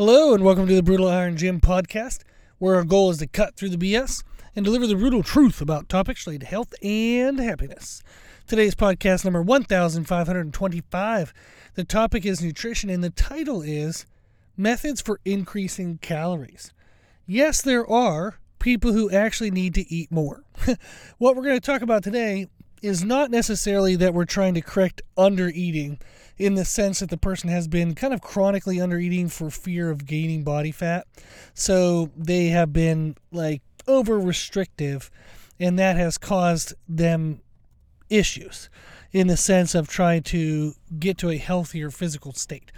Hello, and welcome to the Brutal Iron Gym podcast, where our goal is to cut through the BS and deliver the brutal truth about topics related to health and happiness. Today's podcast number 1525. The topic is nutrition, and the title is Methods for Increasing Calories. Yes, there are people who actually need to eat more. what we're going to talk about today is not necessarily that we're trying to correct under eating in the sense that the person has been kind of chronically under eating for fear of gaining body fat. So they have been like over restrictive, and that has caused them issues in the sense of trying to get to a healthier physical state.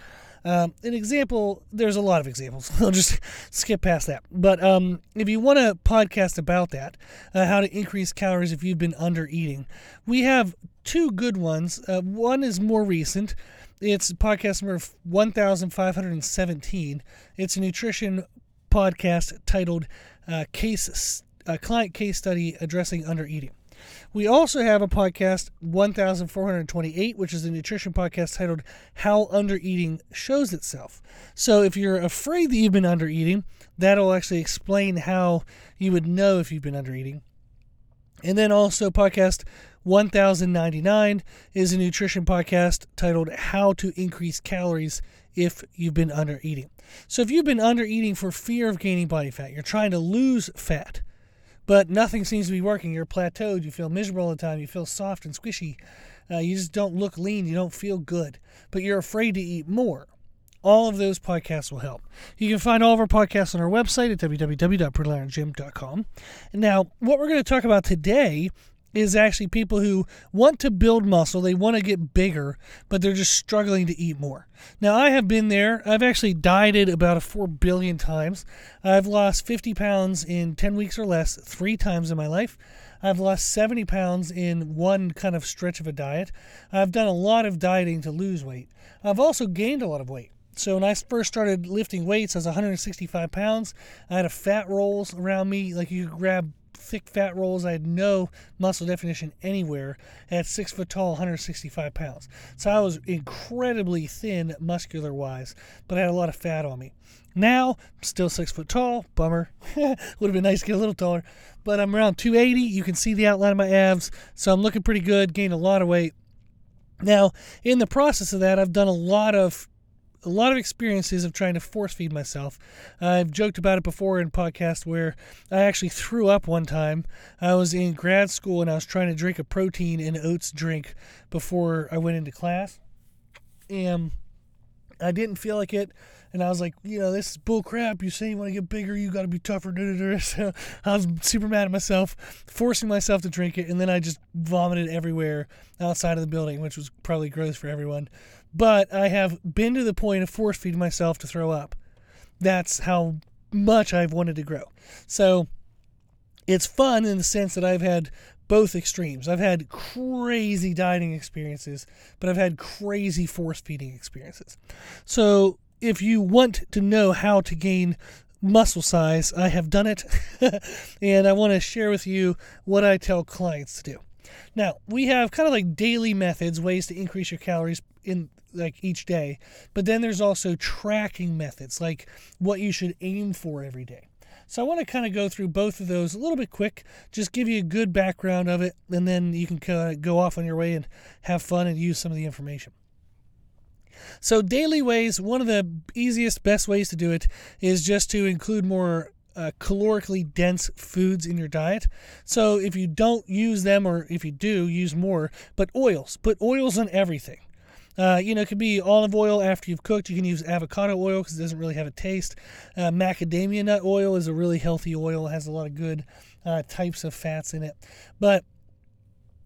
Um, an example, there's a lot of examples. I'll just skip past that. But um, if you want a podcast about that, uh, how to increase calories if you've been under eating, we have two good ones. Uh, one is more recent. It's podcast number 1517. It's a nutrition podcast titled uh, "Case uh, Client Case Study Addressing Under Eating." We also have a podcast 1428, which is a nutrition podcast titled How Under Eating Shows Itself. So if you're afraid that you've been under eating, that'll actually explain how you would know if you've been under eating. And then also podcast 1099 is a nutrition podcast titled How to Increase Calories if you've been under eating. So if you've been under eating for fear of gaining body fat, you're trying to lose fat, but nothing seems to be working. You're plateaued. You feel miserable all the time. You feel soft and squishy. Uh, you just don't look lean. You don't feel good, but you're afraid to eat more. All of those podcasts will help. You can find all of our podcasts on our website at www.brutalirongym.com. And now, what we're going to talk about today is actually people who want to build muscle, they want to get bigger, but they're just struggling to eat more. Now, I have been there. I've actually dieted about a 4 billion times. I've lost 50 pounds in 10 weeks or less three times in my life. I've lost 70 pounds in one kind of stretch of a diet. I've done a lot of dieting to lose weight. I've also gained a lot of weight. So when I first started lifting weights, I was 165 pounds. I had a fat rolls around me, like you could grab thick fat rolls. I had no muscle definition anywhere. At six foot tall, 165 pounds. So I was incredibly thin, muscular wise, but I had a lot of fat on me. Now, still six foot tall. Bummer. Would have been nice to get a little taller. But I'm around 280. You can see the outline of my abs. So I'm looking pretty good. Gained a lot of weight. Now, in the process of that, I've done a lot of a lot of experiences of trying to force feed myself. I've joked about it before in podcast where I actually threw up one time. I was in grad school and I was trying to drink a protein and oats drink before I went into class. And I didn't feel like it. And I was like, you know, this is bull crap. You say you want to get bigger, you got to be tougher. So I was super mad at myself, forcing myself to drink it. And then I just vomited everywhere outside of the building, which was probably gross for everyone but I have been to the point of force feeding myself to throw up. That's how much I've wanted to grow. So it's fun in the sense that I've had both extremes. I've had crazy dieting experiences, but I've had crazy force feeding experiences. So if you want to know how to gain muscle size, I have done it, and I want to share with you what I tell clients to do. Now, we have kind of like daily methods, ways to increase your calories in like each day. But then there's also tracking methods, like what you should aim for every day. So I want to kind of go through both of those a little bit quick, just give you a good background of it, and then you can kind of go off on your way and have fun and use some of the information. So, daily ways, one of the easiest, best ways to do it is just to include more uh, calorically dense foods in your diet. So, if you don't use them, or if you do, use more, but oils, put oils on everything. Uh, you know, it could be olive oil after you've cooked. You can use avocado oil because it doesn't really have a taste. Uh, macadamia nut oil is a really healthy oil. It has a lot of good uh, types of fats in it. But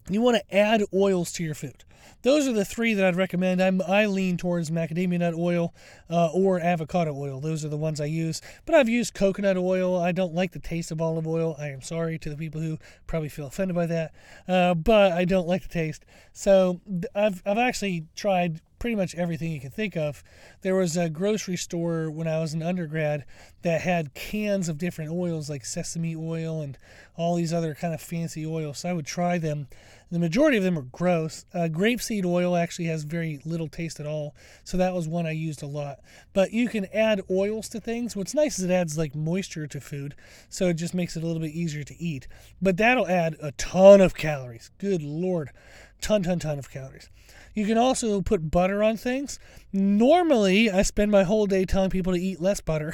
you want to add oils to your food. Those are the three that I'd recommend. I'm, I lean towards macadamia nut oil uh, or avocado oil. Those are the ones I use. But I've used coconut oil. I don't like the taste of olive oil. I am sorry to the people who probably feel offended by that. Uh, but I don't like the taste. So I've, I've actually tried pretty much everything you can think of. There was a grocery store when I was an undergrad that had cans of different oils like sesame oil and all these other kind of fancy oils. So I would try them The majority of them are gross. Uh, grapeseed oil actually has very little taste at all, so that was one I used a lot. But you can add oils to things. What's nice is it adds like moisture to food, so it just makes it a little bit easier to eat. But that'll add a ton of calories. Good lord, ton, ton, ton of calories. You can also put butter on things. Normally, I spend my whole day telling people to eat less butter,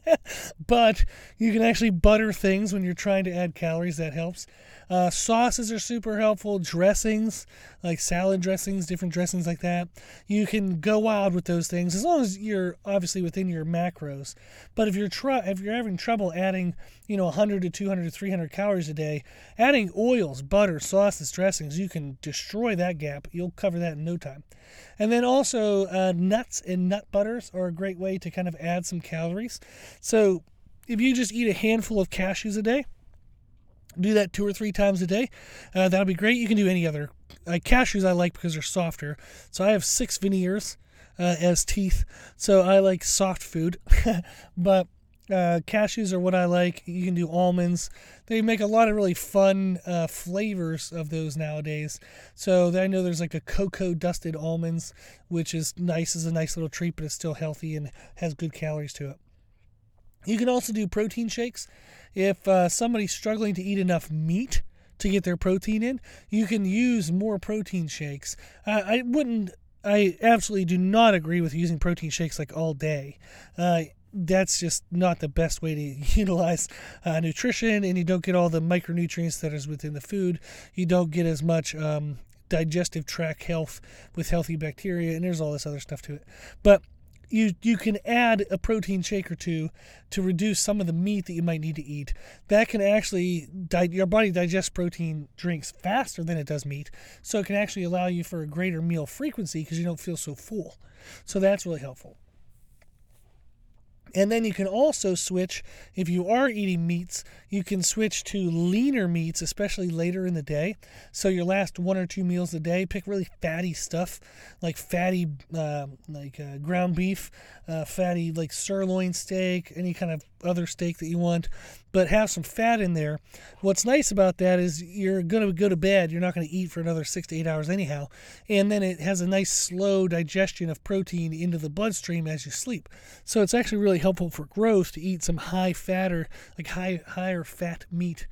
but you can actually butter things when you're trying to add calories. That helps. Uh, sauces are super helpful. Dressings, like salad dressings, different dressings like that. You can go wild with those things as long as you're obviously within your macros. But if you're try if you're having trouble adding, you know, 100 to 200 to 300 calories a day, adding oils, butter, sauces, dressings, you can destroy that gap. You'll cover that in no time. And then also uh, nuts and nut butters are a great way to kind of add some calories. So if you just eat a handful of cashews a day, do that two or three times a day. Uh, that'll be great. You can do any other. Uh, cashews I like because they're softer. So I have six veneers uh, as teeth. So I like soft food. but uh, cashews are what I like. You can do almonds. They make a lot of really fun uh, flavors of those nowadays. So I know there's like a cocoa dusted almonds, which is nice as a nice little treat, but it's still healthy and has good calories to it. You can also do protein shakes. If uh, somebody's struggling to eat enough meat to get their protein in, you can use more protein shakes. Uh, I wouldn't, I absolutely do not agree with using protein shakes like all day. Uh, that's just not the best way to utilize uh, nutrition, and you don't get all the micronutrients that is within the food. You don't get as much um, digestive tract health with healthy bacteria, and there's all this other stuff to it. But you you can add a protein shake or two to reduce some of the meat that you might need to eat. That can actually di- your body digests protein drinks faster than it does meat, so it can actually allow you for a greater meal frequency because you don't feel so full. So that's really helpful. And then you can also switch, if you are eating meats, you can switch to leaner meats, especially later in the day. So your last one or two meals a day, pick really fatty stuff, like fatty, uh, like uh, ground beef, uh, fatty, like sirloin steak, any kind of other steak that you want, but have some fat in there. What's nice about that is you're going to go to bed. You're not going to eat for another six to eight hours anyhow. And then it has a nice slow digestion of protein into the bloodstream as you sleep. So it's actually really helpful for growth to eat some high fat or like high higher fat meat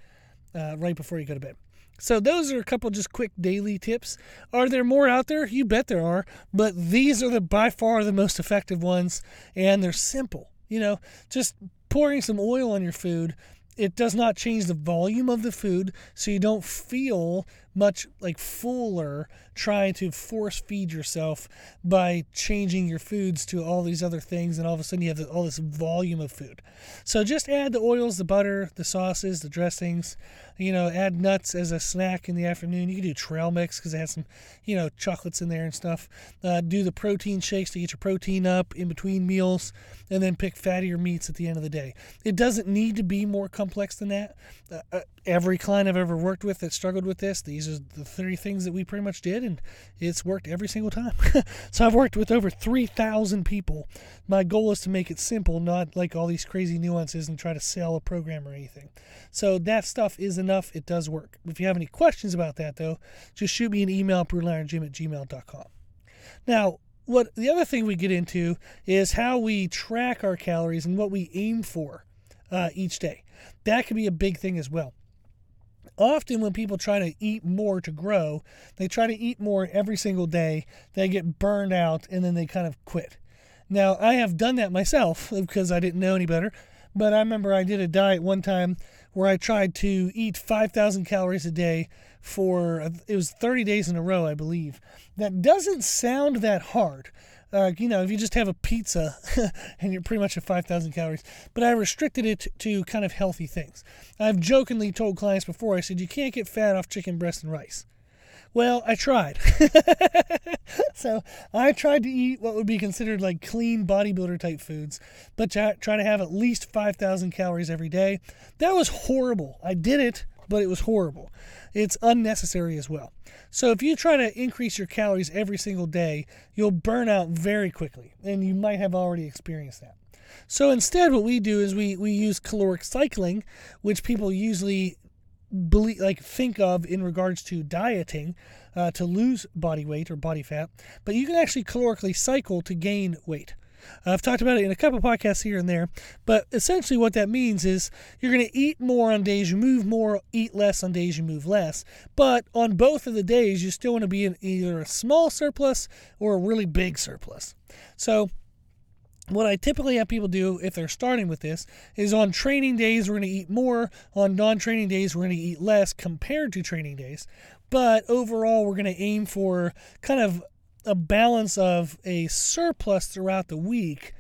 uh, right before you go to bed. So those are a couple just quick daily tips. Are there more out there? You bet there are, but these are the by far the most effective ones and they're simple. You know, just pouring some oil on your food, it does not change the volume of the food, so you don't feel much like fuller trying to force feed yourself by changing your foods to all these other things, and all of a sudden you have all this volume of food. So just add the oils, the butter, the sauces, the dressings. You know, add nuts as a snack in the afternoon. You can do trail mix because it has some, you know, chocolates in there and stuff. Uh, do the protein shakes to get your protein up in between meals, and then pick fattier meats at the end of the day. It doesn't need to be more complex than that. Uh, uh every client I've ever worked with that struggled with this, these are the three things that we pretty much did, and it's worked every single time. so I've worked with over 3,000 people. My goal is to make it simple, not like all these crazy nuances and try to sell a program or anything. So that stuff is enough. It does work. If you have any questions about that, though, just shoot me an email at at gmail.com. Now, what the other thing we get into is how we track our calories and what we aim for uh, each day. That can be a big thing as well often when people try to eat more to grow, they try to eat more every single day. They get burned out and then they kind of quit. Now, I have done that myself because I didn't know any better. But I remember I did a diet one time where I tried to eat 5,000 calories a day for it was 30 days in a row, I believe. That doesn't sound that hard uh, you know, if you just have a pizza and you're pretty much at 5,000 calories. But I restricted it to kind of healthy things. I've jokingly told clients before, I said, you can't get fat off chicken breast and rice. Well, I tried. so I tried to eat what would be considered like clean bodybuilder type foods, but try to have at least 5,000 calories every day. That was horrible. I did it, but it was horrible. It's unnecessary as well. So if you try to increase your calories every single day, you'll burn out very quickly, and you might have already experienced that. So instead, what we do is we, we use caloric cycling, which people usually believe, like think of in regards to dieting uh, to lose body weight or body fat, but you can actually calorically cycle to gain weight. I've talked about it in a couple podcasts here and there, but essentially what that means is you're going to eat more on days you move more, eat less on days you move less. But on both of the days, you still want to be in either a small surplus or a really big surplus. So what I typically have people do if they're starting with this is on training days, we're going to eat more. On non training days, we're going to eat less compared to training days. But overall, we're going to aim for kind of a balance of a surplus throughout the week.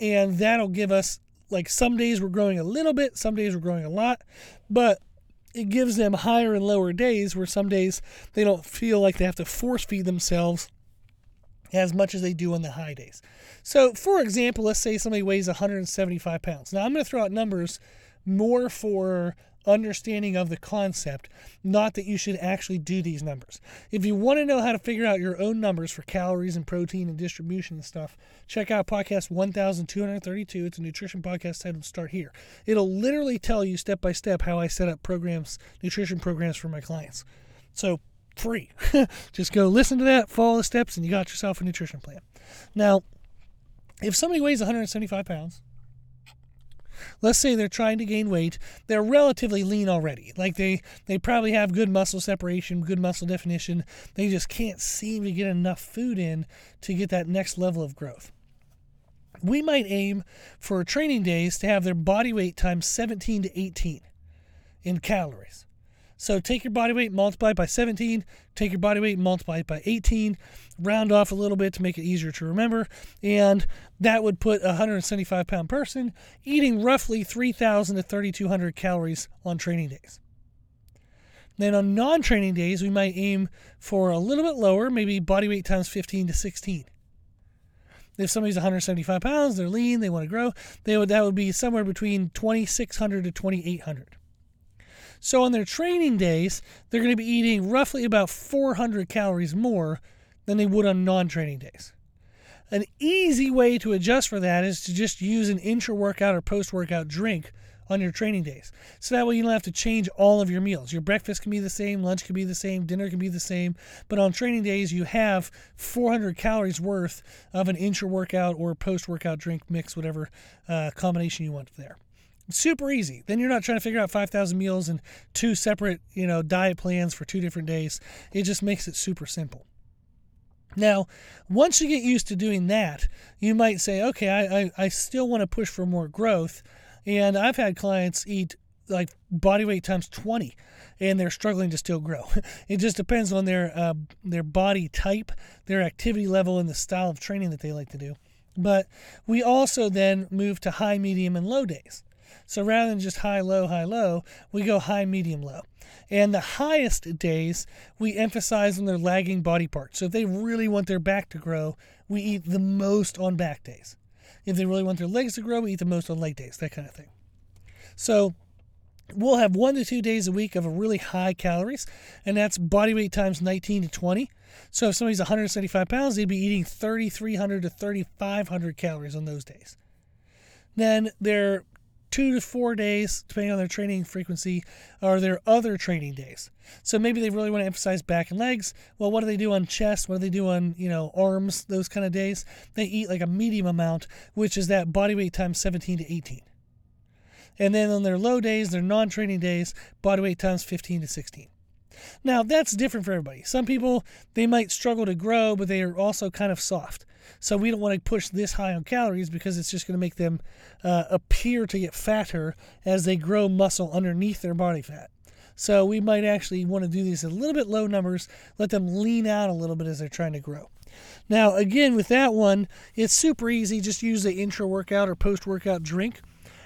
And that'll give us, like, some days we're growing a little bit, some days we're growing a lot. But it gives them higher and lower days where some days they don't feel like they have to force feed themselves as much as they do on the high days. So, for example, let's say somebody weighs 175 pounds. Now, I'm going to throw out numbers more for understanding of the concept, not that you should actually do these numbers. If you want to know how to figure out your own numbers for calories and protein and distribution and stuff, check out podcast 1232. It's a nutrition podcast titled Start Here. It'll literally tell you step by step how I set up programs, nutrition programs for my clients. So, free. Just go listen to that, follow the steps, and you got yourself a nutrition plan. Now, if somebody weighs 175 pounds, let's say they're trying to gain weight, they're relatively lean already. Like they they probably have good muscle separation, good muscle definition. They just can't seem to get enough food in to get that next level of growth. We might aim for training days to have their body weight times 17 to 18 in calories. So take your body weight, multiply it by 17, take your body weight, multiply it by 18, round off a little bit to make it easier to remember, and that would put a 175 pound person eating roughly 3,000 to 3,200 calories on training days. Then on non training days, we might aim for a little bit lower, maybe body weight times 15 to 16. If somebody's 175 pounds, they're lean, they want to grow, they would that would be somewhere between 2,600 to 2,800. So on their training days, they're going to be eating roughly about 400 calories more than they would on non training days. An easy way to adjust for that is to just use an intra workout or post workout drink on your training days. So that way you don't have to change all of your meals. Your breakfast can be the same, lunch can be the same, dinner can be the same, but on training days you have 400 calories worth of an intra workout or post workout drink mix, whatever uh, combination you want there super easy. Then you're not trying to figure out 5,000 meals and two separate, you know, diet plans for two different days. It just makes it super simple. Now, once you get used to doing that, you might say, okay, I, I, I still want to push for more growth. And I've had clients eat like body weight times 20 and they're struggling to still grow. It just depends on their uh, their body type, their activity level, and the style of training that they like to do. But we also then move to high, medium, and low days. So rather than just high, low, high, low, we go high, medium, low. And the highest days, we emphasize on their lagging body parts. So if they really want their back to grow, we eat the most on back days. If they really want their legs to grow, we eat the most on leg days, that kind of thing. So we'll have one to two days a week of a really high calories, and that's body weight times 19 to 20. So if somebody's 175 pounds, they'd be eating 3,300 to 3,500 calories on those days. Then their two to four days, depending on their training frequency, or their other training days. So maybe they really want to emphasize back and legs. Well, what do they do on chest? What do they do on, you know, arms, those kind of days? They eat like a medium amount, which is that body weight times 17 to 18. And then on their low days, their non training days, body weight times 15 to 16. Now, that's different for everybody. Some people, they might struggle to grow, but they are also kind of soft. So we don't want to push this high on calories because it's just going to make them uh, appear to get fatter as they grow muscle underneath their body fat. So we might actually want to do these a little bit low numbers, let them lean out a little bit as they're trying to grow. Now, again, with that one, it's super easy. Just use the intra workout or post workout drink.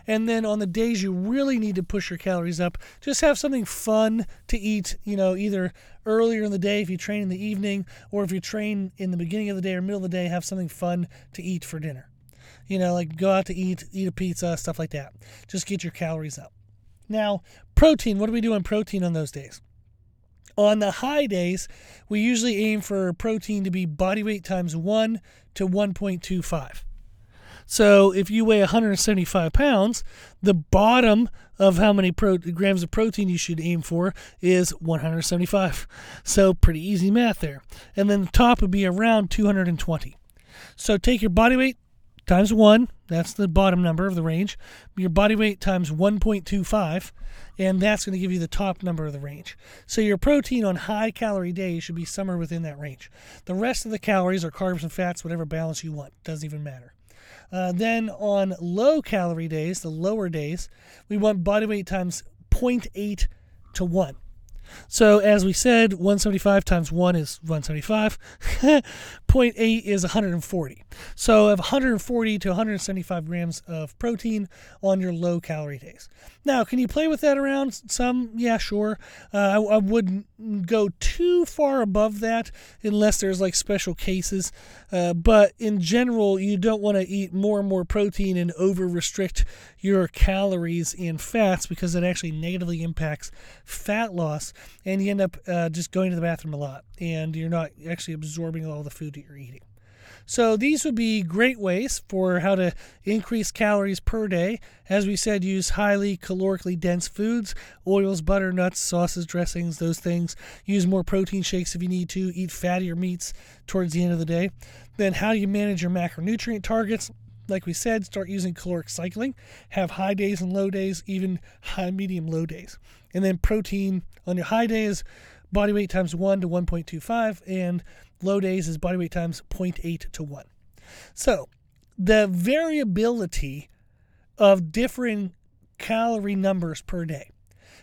And then on the days you really need to push your calories up, just have something fun to eat, you know, either earlier in the day if you train in the evening, or if you train in the beginning of the day or middle of the day, have something fun to eat for dinner. You know, like go out to eat, eat a pizza, stuff like that. Just get your calories up. Now, protein, what do we do on protein on those days? On the high days, we usually aim for protein to be body weight times 1 to 1.25. So if you weigh 175 pounds, the bottom of how many pro- grams of protein you should aim for is 175. So pretty easy math there. And then the top would be around 220. So take your body weight times 1, that's the bottom number of the range. Your body weight times 1.25, and that's going to give you the top number of the range. So your protein on high calorie days should be somewhere within that range. The rest of the calories are carbs and fats, whatever balance you want. Doesn't even matter. Uh, then on low calorie days, the lower days, we want body weight times 0.8 to 1. So as we said, 175 times 1 is 175. 0.8 is 140. So of 140 to 175 grams of protein on your low calorie days. Now, can you play with that around some? Yeah, sure. Uh, I, I, wouldn't go too far above that unless there's like special cases. Uh, but in general, you don't want to eat more and more protein and over restrict your calories and fats because it actually negatively impacts fat loss and you end up uh, just going to the bathroom a lot and you're not actually absorbing all the food that you're eating. So these would be great ways for how to increase calories per day. As we said, use highly calorically dense foods, oils, butter, nuts, sauces, dressings, those things. Use more protein shakes if you need to. Eat fattier meats towards the end of the day. Then how do you manage your macronutrient targets? Like we said, start using caloric cycling. Have high days and low days, even high, medium, low days. And then protein on your high days, body weight times 1 to 1.25, and low days is body weight times 0.8 to 1. So the variability of different calorie numbers per day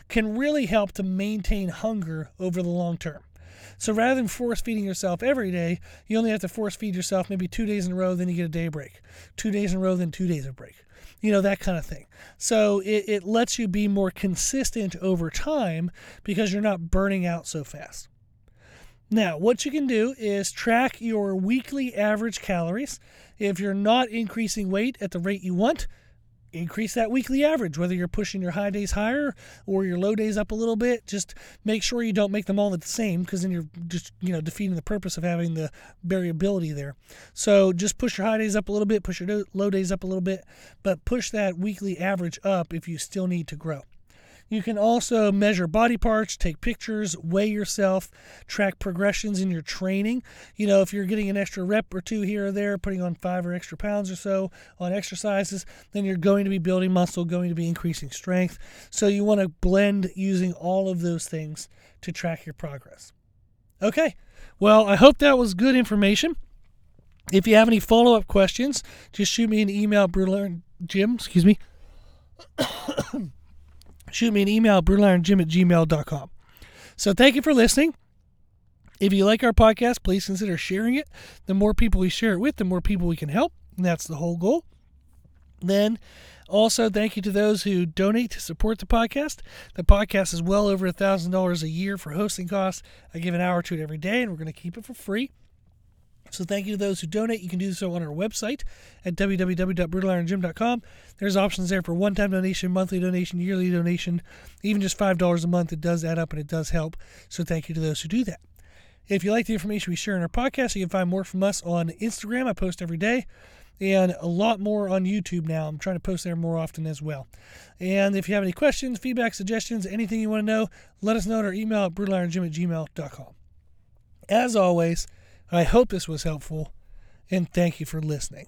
can really help to maintain hunger over the long term. So rather than force feeding yourself every day, you only have to force feed yourself maybe two days in a row, then you get a day break. Two days in a row, then two days of break. You know, that kind of thing. So it, it lets you be more consistent over time because you're not burning out so fast. Now, what you can do is track your weekly average calories. If you're not increasing weight at the rate you want, increase that weekly average, whether you're pushing your high days higher or your low days up a little bit. Just make sure you don't make them all the same because then you're just, you know, defeating the purpose of having the variability there. So just push your high days up a little bit, push your low days up a little bit, but push that weekly average up if you still need to grow. You can also measure body parts, take pictures, weigh yourself, track progressions in your training. You know, if you're getting an extra rep or two here or there, putting on five or extra pounds or so on exercises, then you're going to be building muscle, going to be increasing strength. So you want to blend using all of those things to track your progress. Okay, well, I hope that was good information. If you have any follow up questions, just shoot me an email, Jim, excuse me shoot me an email brutalirongym at gmail.com. So thank you for listening. If you like our podcast, please consider sharing it. The more people we share it with, the more people we can help. And that's the whole goal. Then also thank you to those who donate to support the podcast. The podcast is well over a thousand dollars a year for hosting costs. I give an hour to it every day, and we're going to keep it for free. So thank you to those who donate. You can do so on our website at www.brutalirongym.com. There's options there for one-time donation, monthly donation, yearly donation, even just $5 a month. It does add up and it does help. So thank you to those who do that. If you like the information we share in our podcast, you can find more from us on Instagram. I post every day and a lot more on YouTube now. I'm trying to post there more often as well. And if you have any questions, feedback, suggestions, anything you want to know, let us know at our email at brutalirongym at gmail.com. As always, I hope this was helpful, and thank you for listening.